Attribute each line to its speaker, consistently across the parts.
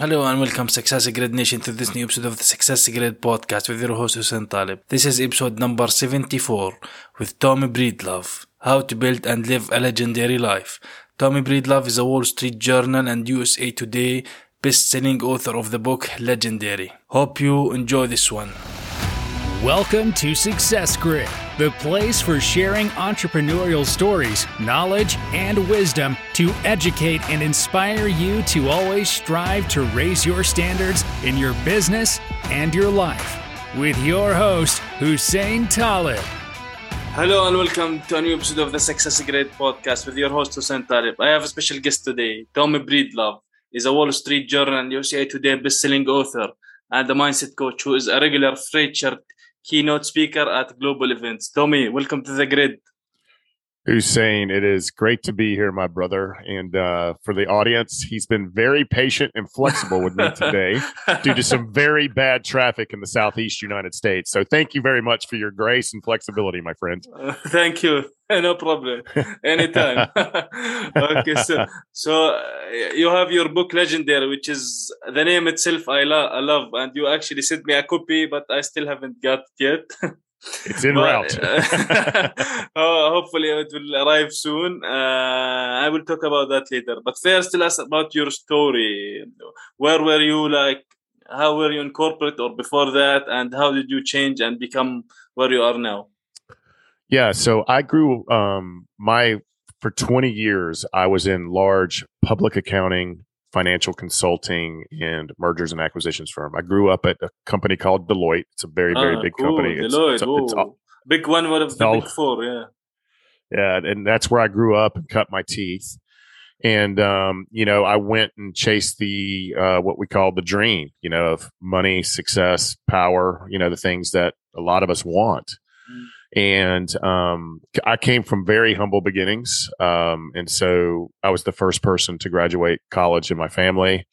Speaker 1: Hello and welcome Success Grid Nation to this new episode of the Success Grid podcast with your host Hussein Talib. This is episode number 74 with Tommy Breedlove, How to Build and Live a Legendary Life. Tommy Breedlove is a Wall Street Journal and USA Today best-selling author of the book Legendary. Hope you enjoy this one.
Speaker 2: Welcome to Success Grid, the place for sharing entrepreneurial stories, knowledge, and wisdom to educate and inspire you to always strive to raise your standards in your business and your life. With your host, Hussein Talib.
Speaker 1: Hello and welcome to a new episode of the Success Grid podcast with your host Hussein Talib. I have a special guest today, Tommy Breedlove. He's a Wall Street Journal and USA Today best-selling author and a mindset coach who is a regular featured keynote speaker at global events. Tommy, welcome to the grid.
Speaker 3: Hussein, it is great to be here, my brother. And uh, for the audience, he's been very patient and flexible with me today due to some very bad traffic in the Southeast United States. So thank you very much for your grace and flexibility, my friend.
Speaker 1: Uh, thank you. No problem. Anytime. okay, so so uh, you have your book Legendary, which is the name itself I, lo- I love, and you actually sent me a copy, but I still haven't got it yet.
Speaker 3: It's en route.
Speaker 1: hopefully, it will arrive soon. Uh, I will talk about that later. But first, tell us about your story. Where were you? Like, how were you in corporate or before that? And how did you change and become where you are now?
Speaker 3: Yeah, so I grew um, my for 20 years. I was in large public accounting, financial consulting and mergers and acquisitions firm. I grew up at a company called Deloitte. It's a very, very
Speaker 1: Ah,
Speaker 3: big
Speaker 1: cool.
Speaker 3: company. It's,
Speaker 1: Deloitte,
Speaker 3: it's, it's
Speaker 1: oh. big one, one of the
Speaker 3: all-
Speaker 1: big four. Yeah.
Speaker 3: yeah, and that's where I grew up and cut my teeth. And um, you know, I went and chased the uh, what we call the dream, you know, of money, success, power, you know, the things that a lot of us want.
Speaker 1: Mm.
Speaker 3: And um, I came from very humble beginnings, um, and so I was the first person to graduate college in my family.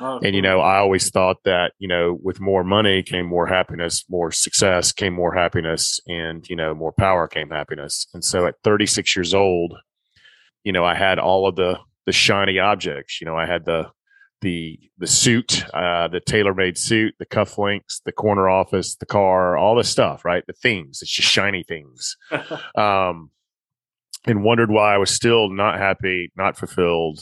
Speaker 1: Oh,
Speaker 3: And you know, I always thought that you know, with more money came more happiness, more success came more happiness, and you know, more power came happiness. And so, at 36 years old, you know, I had all of the the shiny objects. You know, I had the the the suit, uh, the tailor made suit, the cufflinks, the corner office, the car, all this stuff. Right, the things. It's just shiny things. Um, and wondered why I was still not happy, not fulfilled,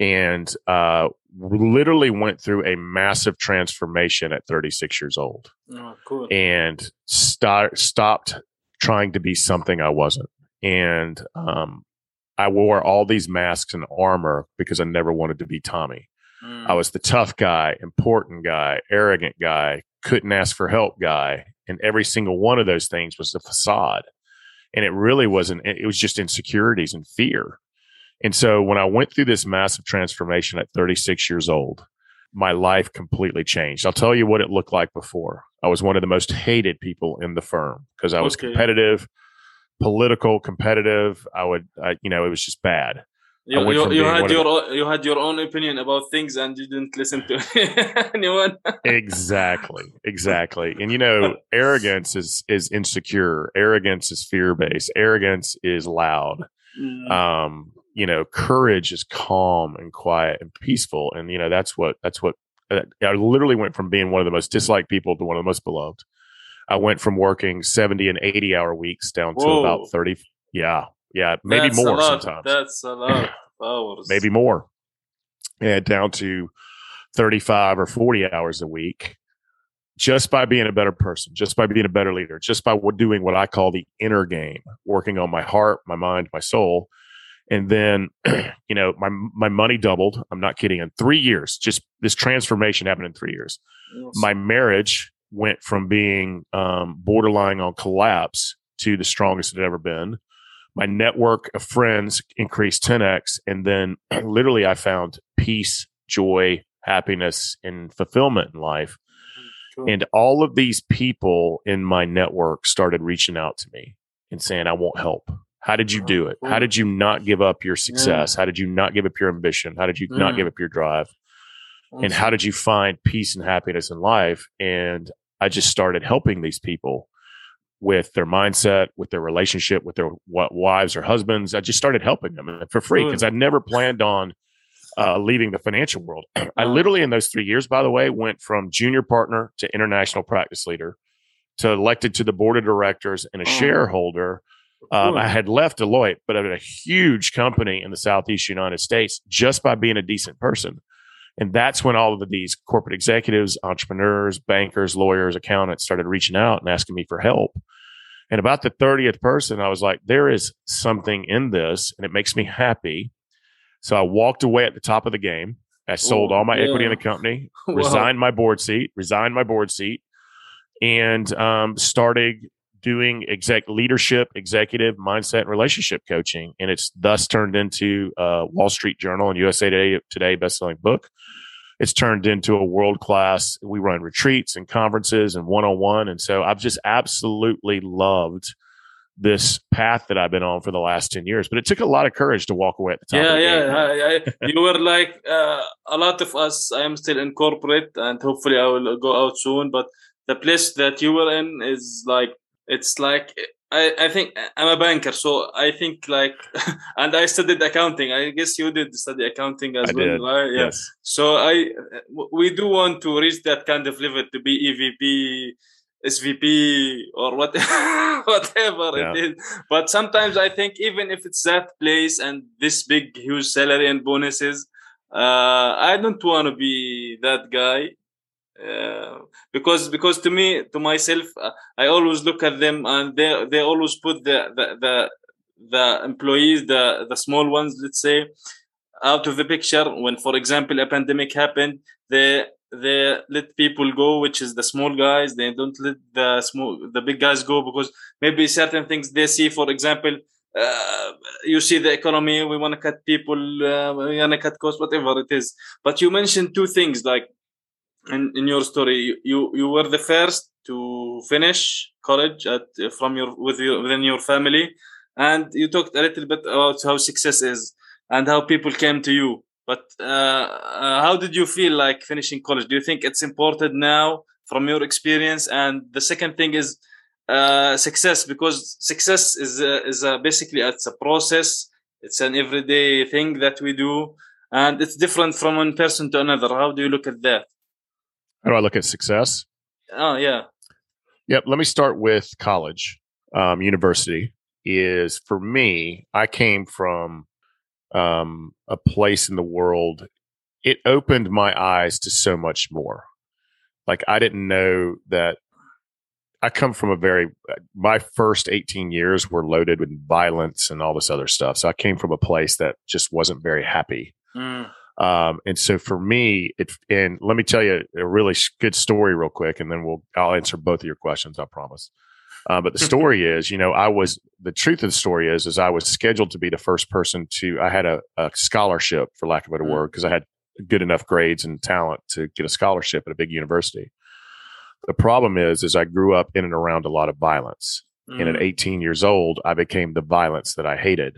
Speaker 3: and uh, literally went through a massive transformation at 36 years old
Speaker 1: oh, cool.
Speaker 3: and start, stopped trying to be something I wasn't. And um, I wore all these masks and armor because I never wanted to be Tommy.
Speaker 1: Mm.
Speaker 3: I was the tough guy, important guy, arrogant guy, couldn't ask for help guy. And every single one of those things was the facade. And it really wasn't, it was just insecurities and fear. And so when I went through this massive transformation at 36 years old, my life completely changed. I'll tell you what it looked like before. I was one of the most hated people in the firm because I was
Speaker 1: Okay.
Speaker 3: competitive, political, competitive. I would, I, you know, it was just bad.
Speaker 1: You, you, you had
Speaker 3: of
Speaker 1: your own, you had your own opinion about things and you didn't listen to anyone.
Speaker 3: exactly exactly. And you know arrogance is is insecure. Arrogance is fear based arrogance is loud.
Speaker 1: Mm.
Speaker 3: um you know courage is calm and quiet and peaceful. And you know that's what that's what uh, i literally went from being one of the most disliked people to one of the most beloved. I went from working 70 and 80 hour weeks down to
Speaker 1: Whoa.
Speaker 3: about 30 yeah yeah maybe
Speaker 1: That's
Speaker 3: more
Speaker 1: lot.
Speaker 3: sometimes
Speaker 1: That's a lot hours.
Speaker 3: maybe more and down to 35 or 40 hours a week just by being a better person just by being a better leader just by doing what i call the inner game working on my heart my mind my soul and then you know my my money doubled i'm not kidding in 3 years just this transformation happened in 3 years
Speaker 1: Yes.
Speaker 3: my marriage went from being um, borderline on collapse to the strongest it had ever been. My network of friends increased 10x. And then literally, I found peace, joy, happiness, and fulfillment in life.
Speaker 1: Cool.
Speaker 3: And all of these people in my network started reaching out to me and saying, I want help. How did you do it? How did you not give up your success? How did you not give up your ambition? How did you not
Speaker 1: Mm.
Speaker 3: give up your drive? and how did you find peace and happiness in life and i just started helping these people with their mindset with their relationship with their wa- wives or husbands i just started helping them for free because i never planned on uh, leaving the financial world. I literally, in those three years, by the way, went from junior partner to international practice leader to elected to the board of directors and a
Speaker 1: Oh.
Speaker 3: shareholder. Um, I had left Deloitte, but at a huge company in the Southeast United States just by being a decent person. And that's when all of these corporate executives, entrepreneurs, bankers, lawyers, accountants started reaching out and asking me for help. And about the 30th person, I was like, there is something in this and it makes me happy. So I walked away at the top of the game. I sold all my equity in the company, resigned my board seat, resigned my board seat, and um, started doing exec leadership, executive mindset, and relationship coaching. And it's thus turned into a Wall Street Journal and USA Today, Today bestselling book. It's turned into a world class. We run retreats and conferences and one on one. And so I've just absolutely loved this path that I've been on for the last 10 years. But it took a lot of courage to walk away at the top.
Speaker 1: yeah
Speaker 3: the
Speaker 1: yeah. I, I, you were like uh, a lot of us i am still in corporate and hopefully i will go out soon but the place that you were in is like it's like I, I think I'm a banker, so I think like, and I studied accounting. I guess you did study accounting as
Speaker 3: I
Speaker 1: well,
Speaker 3: did.
Speaker 1: right? Yeah.
Speaker 3: Yes.
Speaker 1: So I, we do want to reach that kind of level to be EVP, SVP, or what, whatever
Speaker 3: Yeah.
Speaker 1: it is. But sometimes I think even if it's that place and this big, huge salary and bonuses, uh, I don't want to be that guy. Uh, because because to me to myself uh, I always look at them and they they always put the the the, the employees the the small ones let's say out of the picture. When for example a pandemic happened they they let people go which is the small guys. They don't let the small the big guys go because maybe certain things they see for example uh, you see the economy we want to cut people uh, we want to cut costs whatever it is. But you mentioned two things like in, in your story you, you were the first to finish college at from your with your within your family and you talked a little bit about how success is and how people came to you. But uh, uh, how did you feel like finishing college? Do you think it's important now from your experience? And the second thing is uh, success because success is is basically it's a process. It's an everyday thing that we do and it's different from one person to another. How do you look at that
Speaker 3: How do I look at success?
Speaker 1: Oh yeah.
Speaker 3: Yep. Let me start with college. Um, university is for me, I came from um, a place in the world. It opened my eyes to so much more. Like I didn't know that I come from a very, my first 18 years were loaded with violence and all this other stuff. So I came from a place that just wasn't very happy.
Speaker 1: Mm.
Speaker 3: Um, and so for me, it and let me tell you a really good story real quick, and then we'll I'll answer both of your questions. I promise. Uh, but the story is, you know, I was the truth of the story is, is I was scheduled to be the first person to. I had a, a scholarship, for lack of a better
Speaker 1: Mm.
Speaker 3: word, because I had good enough grades and talent to get a scholarship at a big university. The problem is, is I grew up in and around a lot of violence, and at
Speaker 1: Mm.
Speaker 3: 18 years old, I became the violence that I hated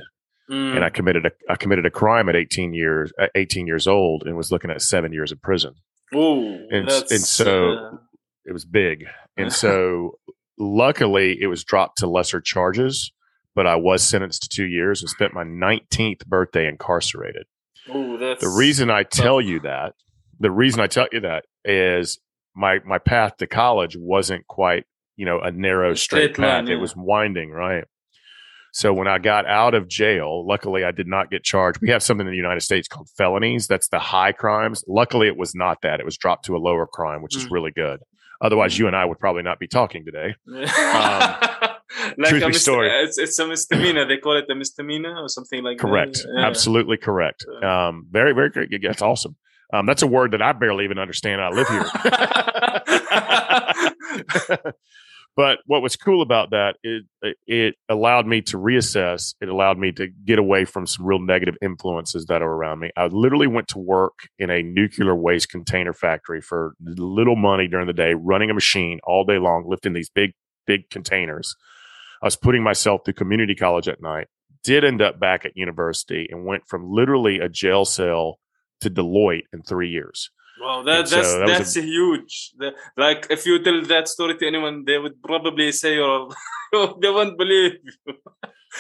Speaker 1: Mm.
Speaker 3: and I committed a I committed a crime at 18 years at 18 years old and was looking at seven years in prison.
Speaker 1: Ooh,
Speaker 3: and-
Speaker 1: that's,
Speaker 3: and so-
Speaker 1: uh,
Speaker 3: It was big, and so luckily it was dropped to lesser charges. But I was sentenced to two years and spent my 19th birthday incarcerated.
Speaker 1: ooh, that's
Speaker 3: The reason I tell you that, the reason I tell you that is my my path to college wasn't quite you know a narrow straight,
Speaker 1: straight line,
Speaker 3: path. It was winding, right? So when I got out of jail, luckily I did not get charged. We have something in the United States called felonies. That's the high crimes. Luckily it was not that. It was dropped to a lower crime, which is
Speaker 1: Mm.
Speaker 3: really good. Otherwise, you and I would probably not be talking today.
Speaker 1: like
Speaker 3: truth
Speaker 1: mis-
Speaker 3: story.
Speaker 1: It's, it's a misdemeanor. They call it a misdemeanor or something like
Speaker 3: Correct.
Speaker 1: that. Yeah.
Speaker 3: Absolutely correct. Um, very, very good. That's awesome. Um, that's a word that I barely even understand. I live here. but what was cool about that is it allowed me to reassess. It allowed me to get away from some real negative influences that are around me. I literally went to work in a nuclear waste container factory for little money during the day, running a machine all day long, lifting these big, big containers. I was putting myself through community college at night. Did end up back at university and went from literally a jail cell to Deloitte in three years.
Speaker 1: Wow, that,
Speaker 3: And so
Speaker 1: that's
Speaker 3: that was a-
Speaker 1: that's huge. The- like if you tell that story to anyone, they would probably say you're they won't believe you.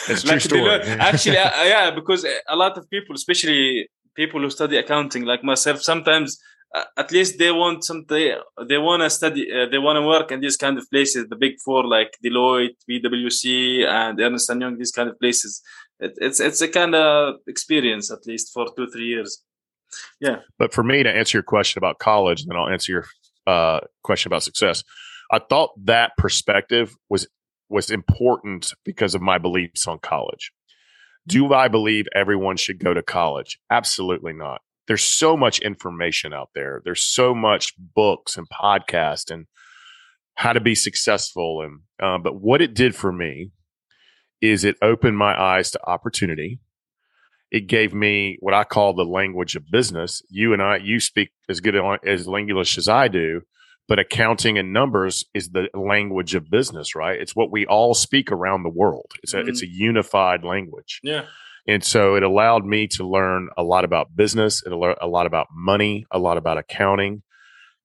Speaker 3: It's
Speaker 1: Like,
Speaker 3: true story.
Speaker 1: learn- actually, uh, yeah, because a lot of people, especially people who study accounting like myself sometimes uh, at least they want some they, they want to study uh, they want to work in these kind of places the big four like deloitte PwC and ernst and young these kind of places it, it's it's a kind of experience at least for two three years yeah
Speaker 3: but for me to answer your question about college then i'll answer your uh, question about success i thought that perspective was was important because of my beliefs on college do I believe everyone should go to college? Absolutely not. There's so much information out there. There's so much books and podcasts and how to be successful. And uh, but what it did for me is it opened my eyes to opportunity. It gave me what I call the language of business. You and I, you speak as good as English as I do, but accounting and numbers is the language of business, right? It's what we all speak around the world. It's a mm-hmm. it's a unified language.
Speaker 1: Yeah.
Speaker 3: And so it allowed me to learn a lot about business, it a lot about money, a lot about accounting,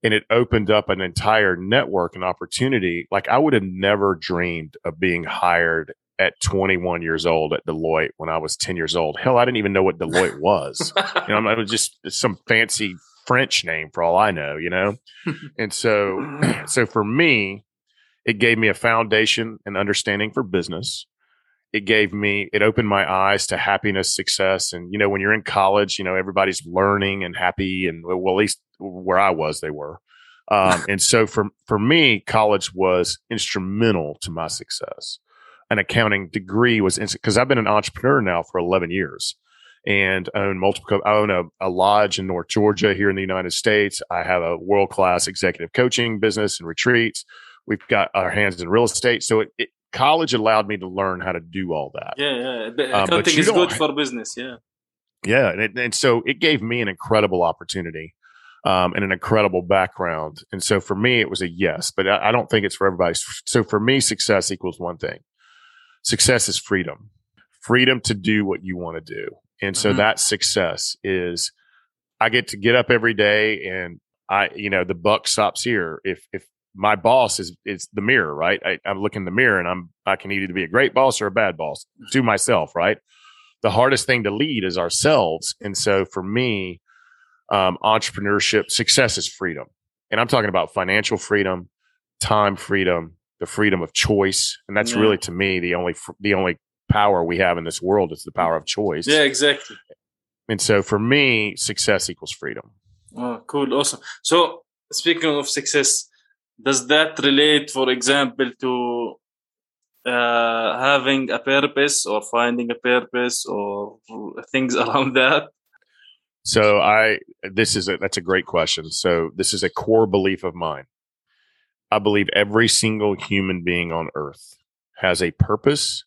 Speaker 3: and it opened up an entire network and opportunity. Like I would have never dreamed of being hired at 21 years old at Deloitte when I was 10 years old. Hell, I didn't even know what Deloitte was. you know, I was just some fancy French name for all I know, you know? and so, so for me, it gave me a foundation and understanding for business. It gave me, it opened my eyes to happiness, success. And, you know, when you're in college, you know, everybody's learning and happy. And well, at least where I was, they were. Um, and so for, for me, college was instrumental to my success. An accounting degree was because I've been an entrepreneur now for 11 years and own multiple. I own a, a lodge in North Georgia here in the United States. I have a world class executive coaching business and retreats. We've got our hands in real estate. So it, it, college allowed me to learn how to do all that.
Speaker 1: Yeah, yeah. Um, Accounting is good for business. Yeah.
Speaker 3: Yeah, and, it, and so it gave me an incredible opportunity. Um, and an incredible background. And so for me, it was a yes, but I, I don't think it's for everybody. So for me, success equals one thing success is freedom freedom to do what you want to do. And so mm-hmm. that success is I get to get up every day and I, you know, the buck stops here. If, if my boss is, is the mirror, right? I, I look in the mirror and I'm, I can either be a great boss or a bad boss to myself, right? The hardest thing to lead is ourselves. And so for me, um, entrepreneurship success is freedom. And I'm talking about financial freedom, time freedom, the freedom of choice. And that's yeah. really to me the only, the only power we have in this world. is the power of choice.
Speaker 1: Yeah, exactly.
Speaker 3: And so for me, success equals freedom.
Speaker 1: Oh, cool. Awesome. So speaking of success, does that relate, for example, to uh, having a purpose or finding a purpose or things around that?
Speaker 3: So I, this is a, that's a great question. So this is a core belief of mine. I believe every single human being on earth has a purpose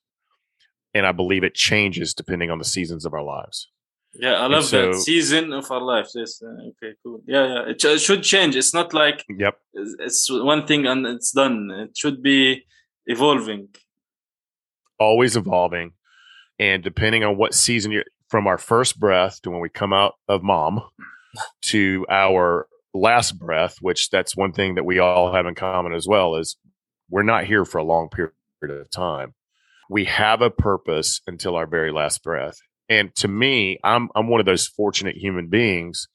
Speaker 3: and I believe it changes depending on the seasons of our lives.
Speaker 1: Yeah, I love so, that season of our lives. Yes, uh, okay, cool. Yeah, yeah, it, it, should change. It's not like
Speaker 3: yep,
Speaker 1: it's one thing and it's done. It should be evolving,
Speaker 3: always evolving, and depending on what season you're from our first breath to when we come out of mom to our last breath, which that's one thing that we all have in common as well is we're not here for a long period of time we have a purpose until our very last breath. And to me, I'm I'm one of those fortunate human beings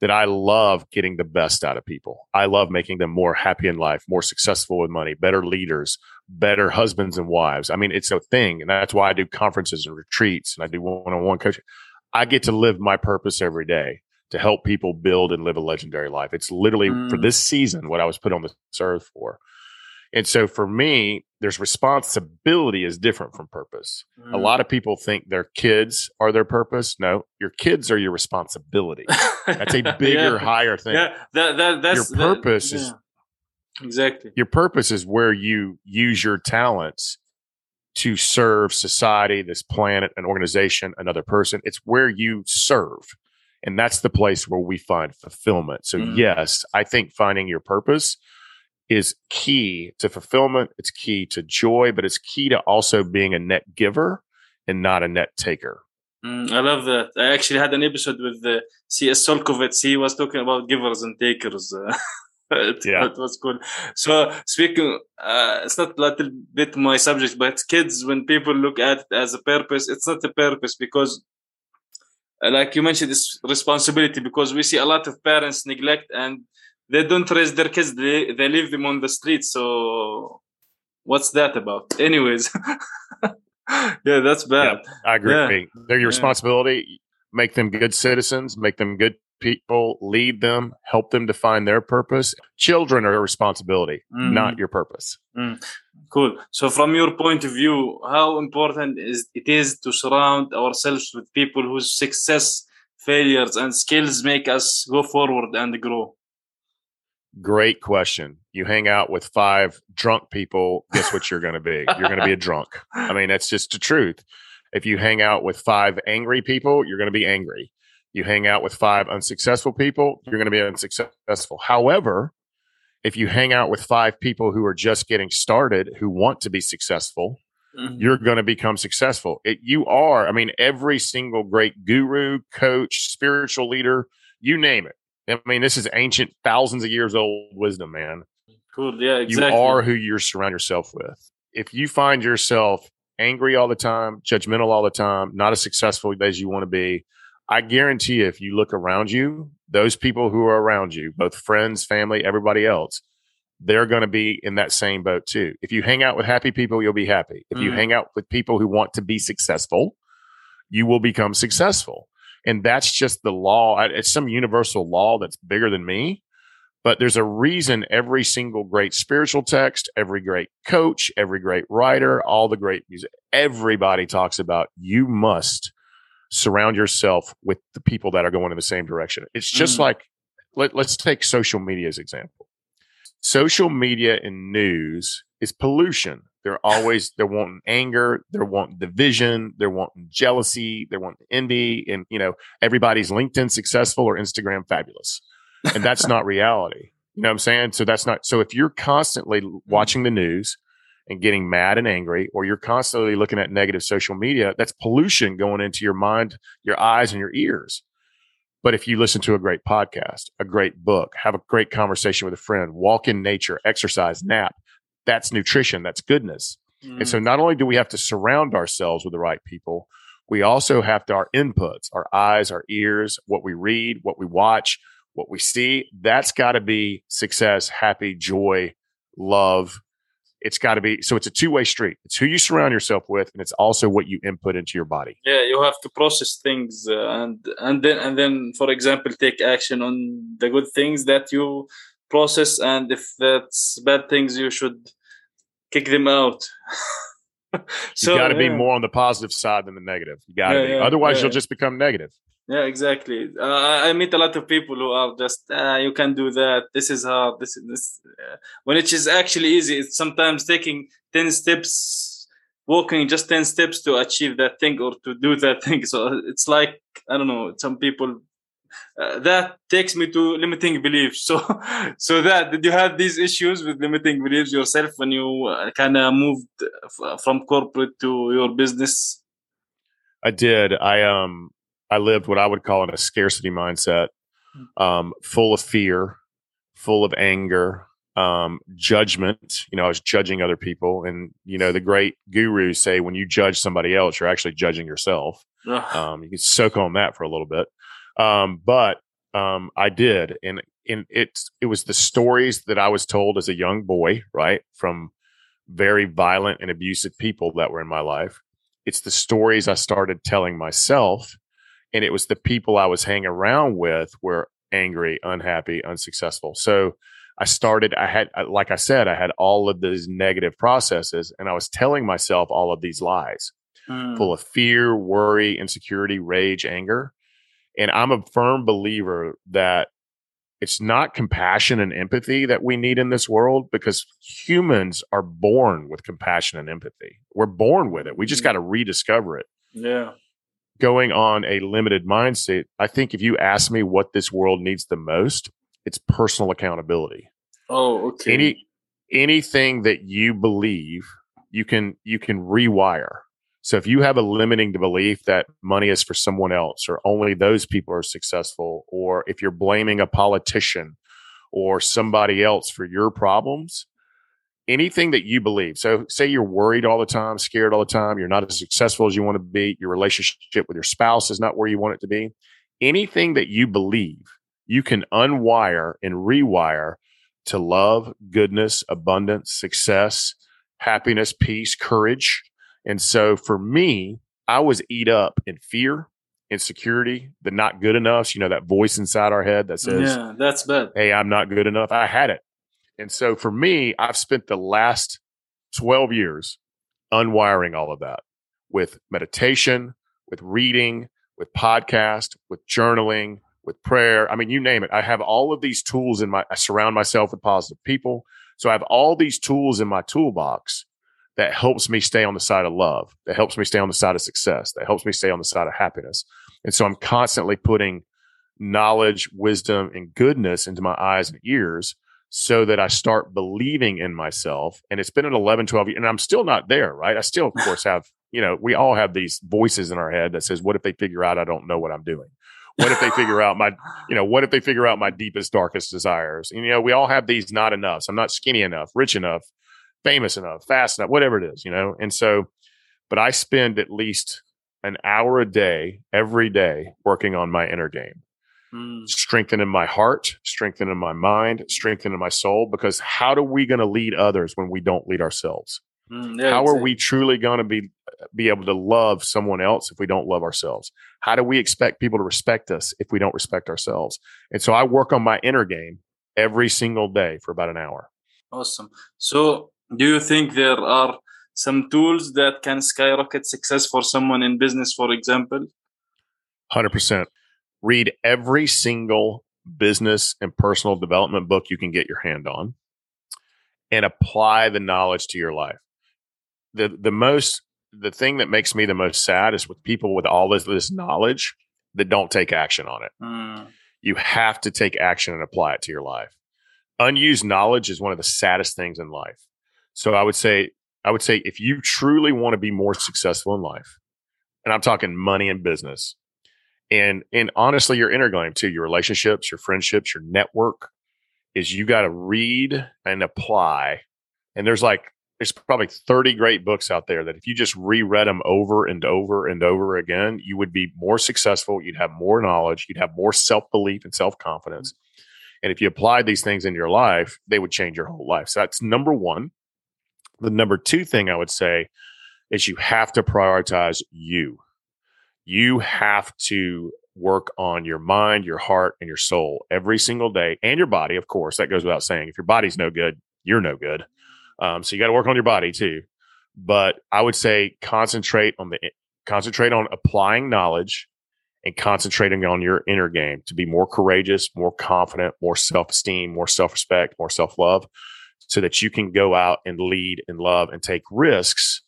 Speaker 3: that I love getting the best out of people. I love making them more happy in life, more successful with money, better leaders, better husbands and wives. I mean, it's a thing. And that's why I do conferences and retreats and I do one-on-one coaching. I get to live my purpose every day to help people build and live a legendary life. It's literally mm. for this season what I was put on this earth for. And so for me, there's responsibility is different from purpose. Mm. A lot of people think their kids are their purpose. No, your kids are your responsibility. That's a bigger, yeah. higher thing.
Speaker 1: Yeah, that, that that's
Speaker 3: your purpose that, yeah. is
Speaker 1: exactly
Speaker 3: your purpose is where you use your talents to serve society, this planet, an organization, another person. It's where you serve. And that's the place where we find fulfillment. So, mm. yes, I think finding your purpose is key to fulfillment. It's key to joy, but it's key to also being a net giver and not a net taker.
Speaker 1: Mm, I love that. I actually had an episode with the CS Solkovitz. He was talking about givers and takers. Uh, it, yeah. it was cool. So speaking, uh, it's not a little bit my subject, but kids, when people look at it as a purpose, it's not a purpose because like you mentioned, this responsibility because we see a lot of parents neglect and they don't raise their kids; they they leave them on the street. So, what's that about? Anyways, yeah, that's bad.
Speaker 3: Yeah, I agree.
Speaker 1: Yeah.
Speaker 3: They're your
Speaker 1: Yeah.
Speaker 3: responsibility. Make them good citizens. Make them good people. Lead them. Help them to find their purpose. Children are a responsibility,
Speaker 1: Mhm.
Speaker 3: not your purpose.
Speaker 1: Cool. So, from your point of view, how important is it is to surround ourselves with people whose success, failures, and skills make us go forward and grow?
Speaker 3: Great question. You hang out with five drunk people, guess what you're going to be? You're going to be a drunk. I mean, that's just the truth. If you hang out with five angry people, you're going to be angry. You hang out with five unsuccessful people, you're going to be unsuccessful. However, if you hang out with five people who are just getting started, who want to be successful,
Speaker 1: Mhm.
Speaker 3: you're going to become successful. It, you are. I mean, every single great guru, coach, spiritual leader, you name it. I mean, this is ancient, thousands of years old wisdom, man.
Speaker 1: Cool. Yeah, exactly.
Speaker 3: You are who you surround yourself with. If you find yourself angry all the time, judgmental all the time, not as successful as you want to be, I guarantee you, if you look around you, those people who are around you, both friends, family, everybody else, they're going to be in that same boat too. If you hang out with happy people, you'll be happy. If you
Speaker 1: Mm.
Speaker 3: hang out with people who want to be successful, you will become successful. And that's just the law. It's some universal law that's bigger than me. But there's a reason every single great spiritual text, every great coach, every great writer, all the great music, everybody talks about you must surround yourself with the people that are going in the same direction. It's just
Speaker 1: Mm.
Speaker 3: like, let, let's take social media as example. Social media and news is pollution. They're always, they're wanting anger, they're wanting division, they're wanting jealousy, they're wanting envy. And, you know, everybody's LinkedIn successful or Instagram fabulous. And that's not reality. You know what I'm saying? So that's not, so if you're constantly watching the news and getting mad and angry, or you're constantly looking at negative social media, that's pollution going into your mind, your eyes, and your ears. But if you listen to a great podcast, a great book, have a great conversation with a friend, walk in nature, exercise, nap, that's nutrition, that's goodness. And so mm. not only do we have to surround ourselves with the right people, we also have to our inputs, our eyes, our ears, what we read, what we watch, what we see, that's got to be success, happy, joy, love. It's got to be so it's a two-way street. It's who you surround yourself with and it's also what you input into your body.
Speaker 1: yeah you have to process things uh, and and then and then for example take action on the good things that you process and if that's bad things you should kick them out so
Speaker 3: you got to be more on the positive side than the negative. You got to
Speaker 1: Yeah,
Speaker 3: be.
Speaker 1: yeah,
Speaker 3: Otherwise
Speaker 1: yeah.
Speaker 3: you'll just become negative.
Speaker 1: Yeah exactly. Uh, I- meet a lot of people who are just ah, you can do that. This is hard. This is this uh, when it is actually easy. It's sometimes taking 10 steps walking just 10 steps to achieve that thing or to do that thing. So it's like i don't know some people uh, that takes me to limiting beliefs. So so that did you have these issues with limiting beliefs yourself when you uh, kind of moved f- from corporate to your business?
Speaker 3: I did. I um I lived what I would call in a scarcity mindset, um, full of fear, full of anger, um, judgment. You know, I was judging other people, and you know, the great gurus say when you judge somebody else, you're actually judging yourself. Um, you can soak on that for a little bit, um, but um, I did, and and it's it was the stories that I was told as a young boy, right, from very violent and abusive people that were in my life it's the stories I started telling myself. And it was the people I was hanging around with were angry, unhappy, unsuccessful. So I started, I had, like I said, I had all of these negative processes and I was telling myself all of these lies
Speaker 1: Mm.
Speaker 3: full of fear, worry, insecurity, rage, anger. And I'm a firm believer that it's not compassion and empathy that we need in this world because humans are born with compassion and empathy. We're born with it. We just got to rediscover it.
Speaker 1: yeah
Speaker 3: Going on a limited mindset, I think if you ask me what this world needs the most, it's personal accountability.
Speaker 1: oh okay
Speaker 3: Any anything that you believe, you can you can rewire. So if you have a limiting belief that money is for someone else or only those people are successful, or if you're blaming a politician or somebody else for your problems, anything that you believe. So, say you're worried all the time, scared all the time, you're not as successful as you want to be, your relationship with your spouse is not where you want it to be. Anything that you believe, you can unwire and rewire to love, goodness, abundance, success, happiness, peace, courage. And so for me, I was eat up in fear, insecurity, the not good enough, you know, that voice inside our head that says,
Speaker 1: Yeah, that's bad.
Speaker 3: Hey, I'm not good enough. I had it. And so for me, I've spent the last 12 years unwiring all of that with meditation, with reading, with podcast, with journaling, with prayer. I mean, you name it. I have all of these tools in my, I surround myself with positive people. So I have all these tools in my toolbox that helps me stay on the side of love, that helps me stay on the side of success, that helps me stay on the side of happiness. And so I'm constantly putting knowledge, wisdom, and goodness into my eyes and ears so that I start believing in myself. And it's been an 11, 12 years, and I'm still not there, right? I still, of course, have, you know, we all have these voices in our head that says, what if they figure out I don't know what I'm doing? What if they figure out my, you know, what if they figure out my deepest, darkest desires? And, you know, we all have these not enough. I'm not skinny enough, rich enough, famous enough, fast enough, whatever it is, you know? And so, but I spend at least an hour a day, every day, working on my inner game, mm. strengthening my heart, strengthening my mind, strengthening my soul. Because how are we going to lead others when we don't lead ourselves? Mm, yeah, how are we truly going to be be able to love someone else if we don't love ourselves? How do we expect people to respect us if we don't respect ourselves? And so I work on my inner game every single day for about an hour.
Speaker 1: Awesome. So do you think there are some tools that can skyrocket success for someone in business, for example?
Speaker 3: 100%. Read every single business and personal development book you can get your hand on and apply the knowledge to your life. The, the most, the thing that makes me the most sad is with people with all this, this knowledge that don't take action on it. Mm. You have to take action and apply it to your life. Unused knowledge is one of the saddest things in life. So I would say, I would say if you truly want to be more successful in life, and I'm talking money and business, and and honestly, your inner game too, your relationships, your friendships, your network, is you got to read and apply. And there's like there's probably 30 great books out there that if you just reread them over and over and over again, you would be more successful. You'd have more knowledge. You'd have more self belief and self confidence. Mm. And if you applied these things in your life, they would change your whole life. So that's number one. The number two thing I would say is you have to prioritize you. You have to work on your mind, your heart, and your soul every single day, and your body, of course. That goes without saying. If your body's no good, you're no good. Um, so you got to work on your body too. But I would say concentrate on the concentrate on applying knowledge and concentrating on your inner game to be more courageous, more confident, more self esteem, more self respect, more self love so that you can go out and lead and love and take risks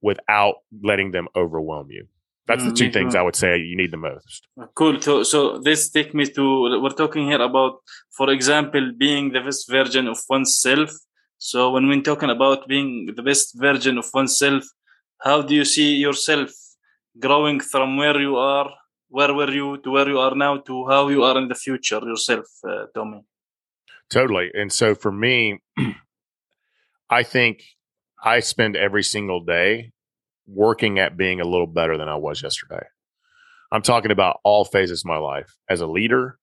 Speaker 3: without letting them overwhelm you. That's the two mm, things I would say you need the most.
Speaker 1: Cool. So, so this take me to we're talking here about, for example, being the best version of oneself. So, when we're talking about being the best version of oneself, how do you see yourself growing from where you are, where were you to where you are now, to how you are in the future yourself, uh, Tommy?
Speaker 3: Totally. And so for me, I think I spend every single day working at being a little better than I was yesterday. I'm talking about all phases of my life as a leader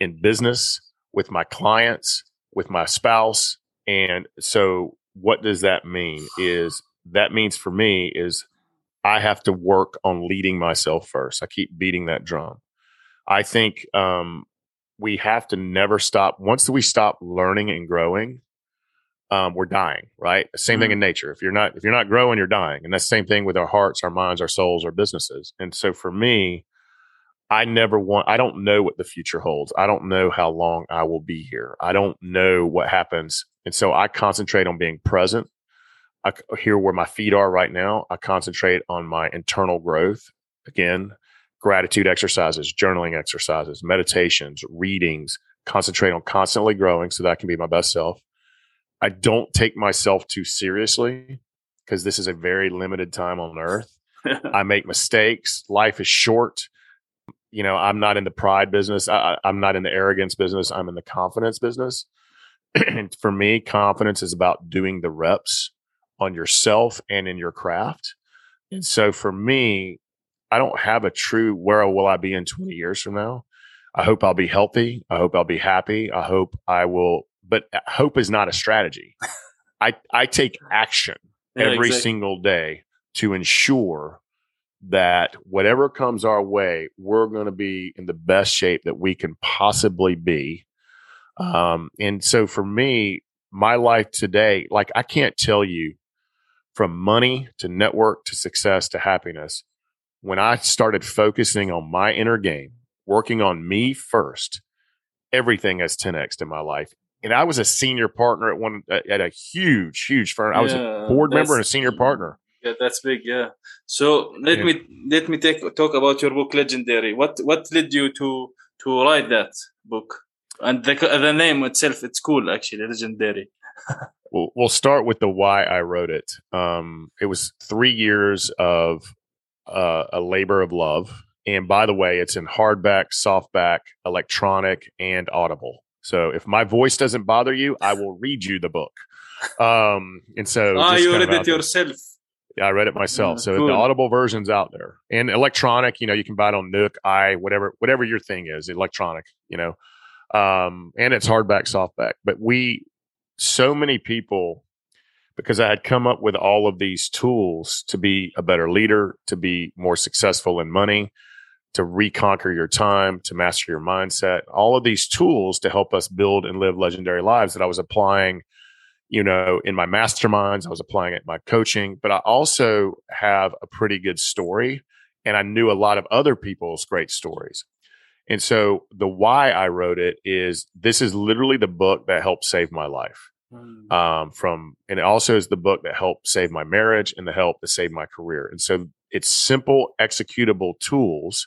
Speaker 3: in business, with my clients, with my spouse. And so what does that mean is that means for me is I have to work on leading myself first. I keep beating that drum. I think um, we have to never stop. Once we stop learning and growing, um, we're dying. Right. Same mm-hmm. thing in nature. If you're not if you're not growing, you're dying. And that's the same thing with our hearts, our minds, our souls, our businesses. And so for me, I never want. I don't know what the future holds. I don't know how long I will be here. I don't know what happens. And so I concentrate on being present. I hear where my feet are right now. I concentrate on my internal growth. Again, gratitude exercises, journaling exercises, meditations, readings, concentrate on constantly growing so that I can be my best self. I don't take myself too seriously because this is a very limited time on earth. I make mistakes. Life is short. You know, I'm not in the pride business. I, am not in the arrogance business. I'm in the confidence business. and for me, confidence is about doing the reps on yourself and in your craft. And so for me, I don't have a true where will I be in 20 years from now. I hope I'll be healthy. I hope I'll be happy. I hope I will, but uh, hope is not a strategy. I, I take action
Speaker 1: Yeah,
Speaker 3: every
Speaker 1: exactly.
Speaker 3: single day to ensure that whatever comes our way, we're going to be in the best shape that we can possibly be. Um, and so for me, my life today, like I can't tell you from money to network to success to happiness, when I started focusing on my inner game, working on me first, everything has 10x in my life. And I was a senior partner at one at a huge, huge firm. I was a board member and a senior partner.
Speaker 1: Yeah, that's big. Yeah. So let
Speaker 3: Yeah.
Speaker 1: me let me take talk about your book, Legendary. What what led you to to write that book? And the the name itself, it's cool actually, Legendary.
Speaker 3: We'll, we'll start with the why I wrote it. Um, it was three years of uh, a labor of love. And by the way, it's in hardback, softback, electronic, and audible. So if my voice doesn't bother you, I will read you the book. Um, and so
Speaker 1: ah, you read it yourself.
Speaker 3: Yeah, I read it myself.
Speaker 1: Mm,
Speaker 3: so
Speaker 1: cool.
Speaker 3: the audible version's out there. And electronic, you know, you can buy it on Nook, i, whatever, whatever your thing is, electronic, you know. Um, and it's hardback, softback. But we so many people because I had come up with all of these tools to be a better leader, to be more successful in money, to reconquer your time, to master your mindset, all of these tools to help us build and live legendary lives that I was applying, you know, in my masterminds, I was applying it in my coaching, but I also have a pretty good story and I knew a lot of other people's great stories. And so the why I wrote it is this is literally the book that helped save my life
Speaker 1: Mm.
Speaker 3: um, from, and it also is the book that helped save my marriage and the help to save my career. And so it's simple, executable tools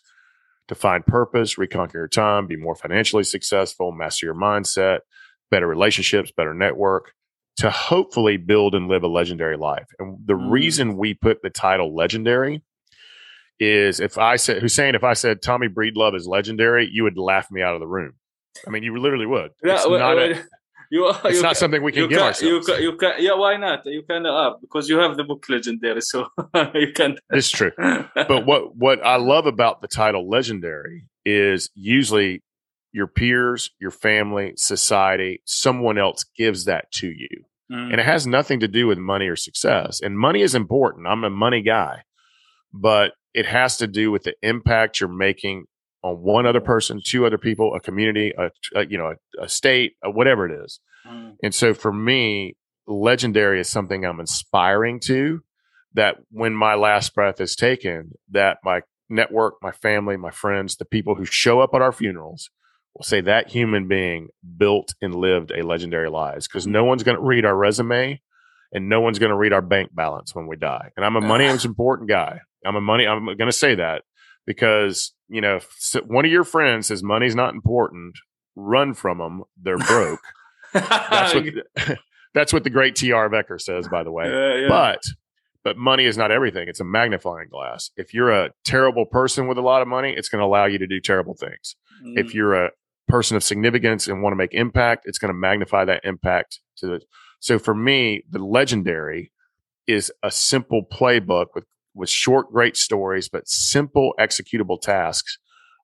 Speaker 3: to find purpose, reconquer your time, be more financially successful, master your mindset, better relationships, better network to hopefully build and live a legendary life. And the
Speaker 1: Mm.
Speaker 3: reason we put the title legendary is if I said, Hussein, if I said Tommy Breedlove is legendary, you would laugh me out of the room. I mean, you literally would.
Speaker 1: Yeah,
Speaker 3: it's
Speaker 1: well,
Speaker 3: not, a-
Speaker 1: you,
Speaker 3: it's
Speaker 1: you
Speaker 3: not something we can
Speaker 1: you
Speaker 3: give
Speaker 1: can,
Speaker 3: ourselves.
Speaker 1: You can, you can, yeah, why not? You can up because you have the book Legendary, so you can.
Speaker 3: It's true. but what what I love about the title legendary is usually your peers, your family, society, someone else gives that to you.
Speaker 1: Mm.
Speaker 3: And it has nothing to do with money or success. And money is important. I'm a money guy. But it has to do with the impact you're making on one other person, two other people, a community, a, a you know, a, a state, a, whatever it is.
Speaker 1: Mm.
Speaker 3: And so for me, legendary is something I'm inspiring to that when my last breath is taken, that my network, my family, my friends, the people who show up at our funerals will say that human being built and lived a legendary lives because no one's going to read our resume and no one's going to read our bank balance when we die. And I'm a money is important guy. I'm a money, I'm going to say that because, you know, if one of your friends says money's not important, run from them. They're broke. That's what that's what the great T. Harv Eker says, by the way.
Speaker 1: Yeah, yeah.
Speaker 3: But but money is not everything. It's a magnifying glass. If you're a terrible person with a lot of money, it's going to allow you to do terrible things.
Speaker 1: Mm.
Speaker 3: If you're a person of significance and want to make impact, it's going to magnify that impact to the so for me, the legendary is a simple playbook with with short, great stories, but simple executable tasks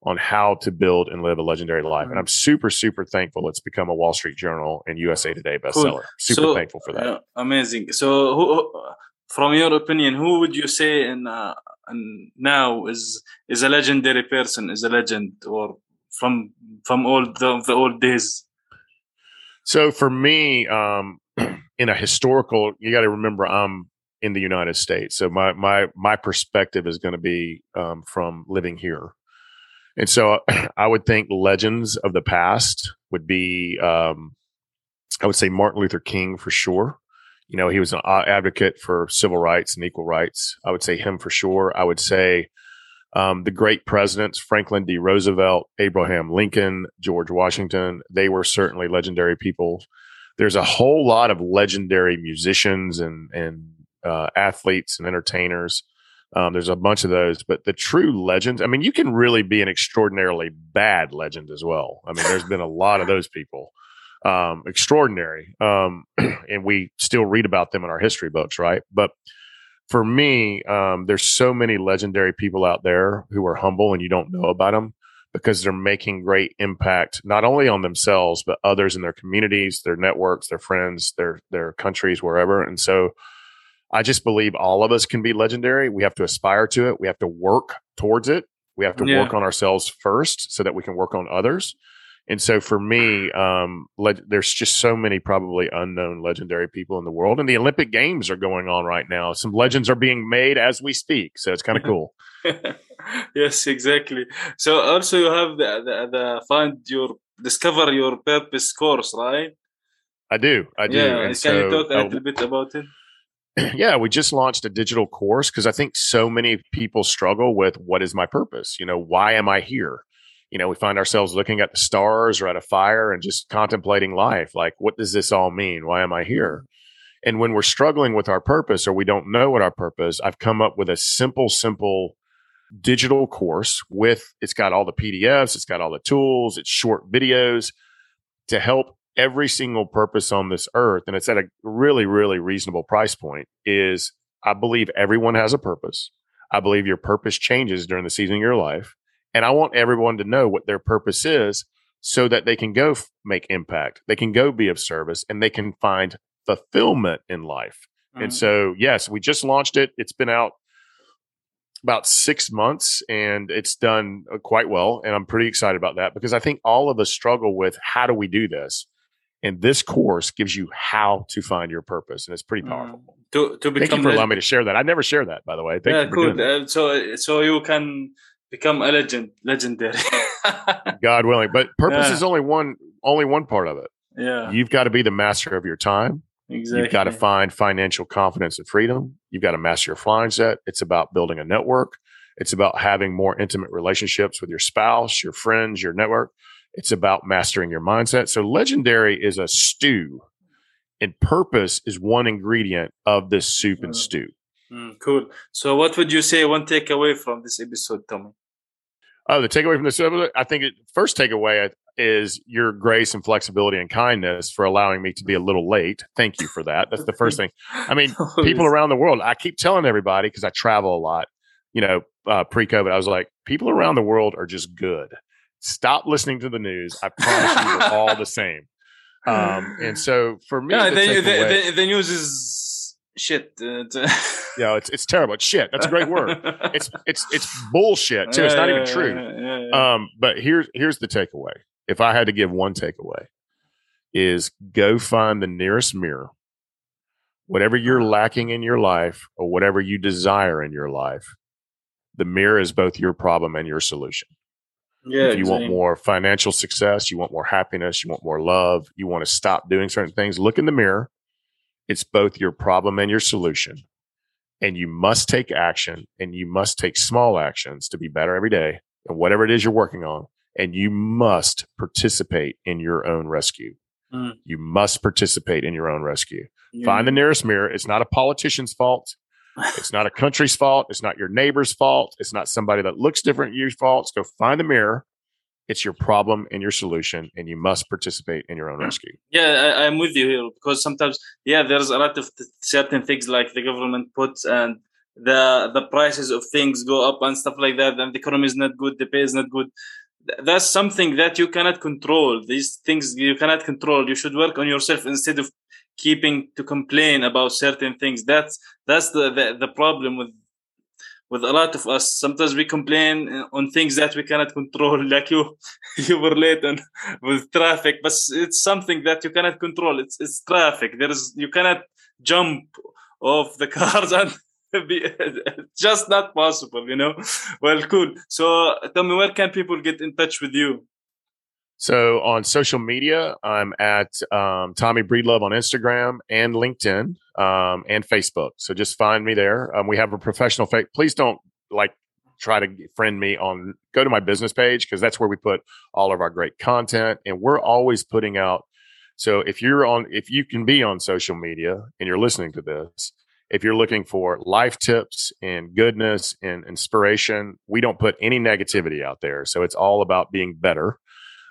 Speaker 3: on how to build and live a legendary life. And I'm super, super thankful it's become a Wall Street Journal and USA Today bestseller. Super
Speaker 1: So,
Speaker 3: thankful for that.
Speaker 1: amazing. So, who, who- from your opinion, who would you say in, uh, in now is is a legendary person, is a legend, or from from all the, the old days?
Speaker 3: So for me, um, in a historical, you got to remember I'm in the United States, so my my my perspective is going to be um, from living here, and so I would think legends of the past would be, um, I would say Martin Luther King for sure. You know, he was an advocate for civil rights and equal rights. I would say him for sure. I would say um, the great presidents, Franklin D. Roosevelt, Abraham Lincoln, George Washington, they were certainly legendary people. There's a whole lot of legendary musicians and, and uh, athletes and entertainers. Um, there's a bunch of those, but the true legends, I mean, you can really be an extraordinarily bad legend as well. I mean, there's been a lot of those people. um, extraordinary. Um, and we still read about them in our history books, right? But for me, um, there's so many legendary people out there who are humble and you don't know about them because they're making great impact not only on themselves but others in their communities, their networks, their friends, their their countries, wherever. And so, I just believe all of us can be legendary. We have to aspire to it. We have to work towards it. We have to
Speaker 1: Yeah.
Speaker 3: work on ourselves first so that we can work on others. And so for me, um, le- there's just so many probably unknown legendary people in the world. And the Olympic Games are going on right now. Some legends are being made as we speak. So it's kind of cool.
Speaker 1: yes, exactly. So also you have the, the the find your discover your purpose course, right?
Speaker 3: I do. I do.
Speaker 1: Yeah.
Speaker 3: And
Speaker 1: Can you talk a
Speaker 3: uh,
Speaker 1: little bit about it?
Speaker 3: yeah, we just launched a digital course because I think so many people struggle with what is my purpose? You know, why am I here? You know, we find ourselves looking at the stars or at a fire and just contemplating life. Like, what does this all mean? Why am I here? And when we're struggling with our purpose or we don't know what our purpose, I've come up with a simple, simple digital course with it's got all the PDFs, it's got all the tools, it's short videos to help every single purpose on this earth. And it's at a really, really reasonable price point. Is I believe everyone has a purpose. I believe your purpose changes during the season of your life. And I want everyone to know what their purpose is so that they can go f- make impact. They can go be of service and they can find fulfillment in life.
Speaker 1: Mm.
Speaker 3: And so, yes, we just launched it. It's been out about six months and it's done uh, quite well. And I'm pretty excited about that because I think all of us struggle with how do we do this? And this course gives you how to find your purpose. And it's pretty powerful.
Speaker 1: Mm. to to
Speaker 3: Thank
Speaker 1: become
Speaker 3: you for allowing me to share that. I never share that, by the way. Thank
Speaker 1: yeah, cool. Uh, so so you can become a legend, legendary.
Speaker 3: God willing. But purpose
Speaker 1: Yeah.
Speaker 3: is only one only one part of it.
Speaker 1: yeah,
Speaker 3: You've got to be the master of your time.
Speaker 1: exactly.
Speaker 3: You've got to find financial confidence and freedom. You've got to master your flying set. It's about building a network. It's about having more intimate relationships with your spouse, your friends, your network. It's about mastering your mindset. So, legendary is a stew, and purpose is one ingredient of this soup and
Speaker 1: Mm.
Speaker 3: stew.
Speaker 1: Mm, cool. So, what would you say one takeaway from this episode, Tommy?
Speaker 3: Oh, the takeaway from this episode, I think it, first takeaway is your grace and flexibility and kindness for allowing me to be a little late. Thank you for that. That's the first thing. I mean, people around the world. I keep telling everybody because I travel a lot. You know, uh, pre-COVID, I was like, people around the world are just good. Stop listening to the news. I promise you, we're all the same. Um, and so for me,
Speaker 1: yeah,
Speaker 3: the,
Speaker 1: the,
Speaker 3: takeaway-
Speaker 1: the, the news is shit. Uh,
Speaker 3: know, it's it's terrible. It's shit. That's a great word. It's it's it's bullshit too. It's not even
Speaker 1: Yeah,
Speaker 3: true.
Speaker 1: yeah, yeah, yeah.
Speaker 3: Um, but here's here's the takeaway. If I had to give one takeaway, is go find the nearest mirror. Whatever you're lacking in your life or whatever you desire in your life, the mirror is both your problem and your solution.
Speaker 1: Yeah,
Speaker 3: if you want more financial success, you want more happiness, you want more love, you want to stop doing certain things, look in the mirror. It's both your problem and your solution. And you must take action and you must take small actions to be better every day and whatever it is you're working on. And you must participate in your own rescue.
Speaker 1: Mm.
Speaker 3: You must participate in your own rescue.
Speaker 1: Yeah.
Speaker 3: Find the nearest mirror. It's not a politician's fault. It's not a country's fault. It's not your neighbor's fault. It's not somebody that looks different your fault. Go find the mirror. It's your problem and your solution, and you must participate in your own rescue.
Speaker 1: Yeah, I, I'm with you here because sometimes, yeah, there's a lot of th- certain things like the government puts and the the prices of things go up and stuff like that, and the economy is not good, the pay is not good. That's something that you cannot control. These things you cannot control. You should work on yourself instead of keeping to complain about certain things. That's that's the the, the problem with with a lot of us. Sometimes we complain uh, on things that we cannot control, like you you were late on with traffic, but it's something that you cannot control. It's it's traffic. There is you cannot jump off the cars and be just not possible, you know. Well, cool. So tell me, where can people get in touch with you?
Speaker 3: So on social media, I'm at um, Tommy Breedlove on Instagram and LinkedIn um, and Facebook. So just find me there. Um, we have a professional face. Please don't like try to friend me on. Go to my business page because that's where we put all of our great content, and we're always putting out. So if you're on, if you can be on social media and you're listening to this, if you're looking for life tips and goodness and inspiration, we don't put any negativity out there. So it's all about being better.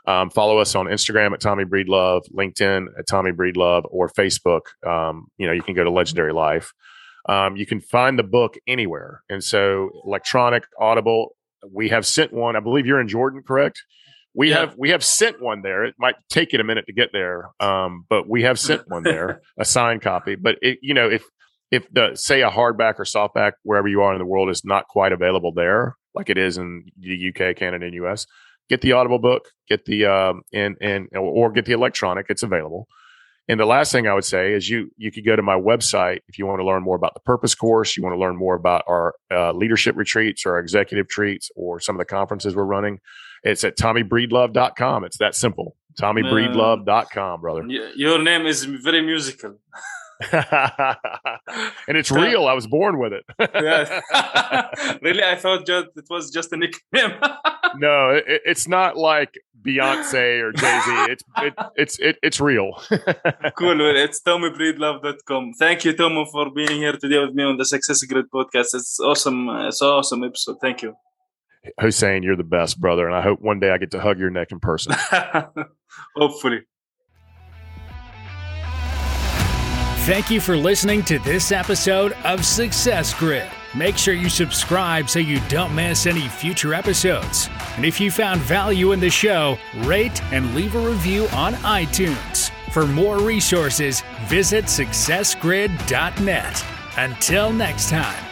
Speaker 3: Um, follow us on Instagram at Tommy Breedlove, LinkedIn at Tommy Breedlove, or Facebook. Um, you know, you can go to Legendary Life. Um, you can find the book anywhere, and so electronic, Audible. We have sent one. I believe you're in Jordan, correct? We
Speaker 1: Yeah.
Speaker 3: have we have sent one there. It might take it a minute to get there, um, but we have sent one there, a signed copy. But it, you know, if if the say a hardback or softback wherever you are in the world is not quite available there, like it is in the UK, Canada, and US, get the Audible book, get the um, and and or get the electronic. It's available. And the last thing I would say is you you could go to my website if you want to learn more about the Purpose Course, you want to learn more about our uh, leadership retreats or our executive treats or some of the conferences we're running. It's at tommybreedlove.com. It's that simple. tommybreedlove.com, brother.
Speaker 1: Your name is very musical.
Speaker 3: and it's real. I was born with it.
Speaker 1: Really, I thought just it was just a nickname.
Speaker 3: no, it, it's not like Beyonce or Jay Z. It's it, it's it, it's real.
Speaker 1: cool. Well, it's TommyBreedlove.com. Thank you, Tom, for being here today with me on the Success Grid podcast. It's awesome. It's an awesome episode. Thank you.
Speaker 3: Hussein, you're the best, brother, and I hope one day I get to hug your neck in person.
Speaker 1: Hopefully.
Speaker 2: Thank you for listening to this episode of Success Grid. Make sure you subscribe so you don't miss any future episodes. And if you found value in the show, rate and leave a review on iTunes. For more resources, visit successgrid.net. Until next time.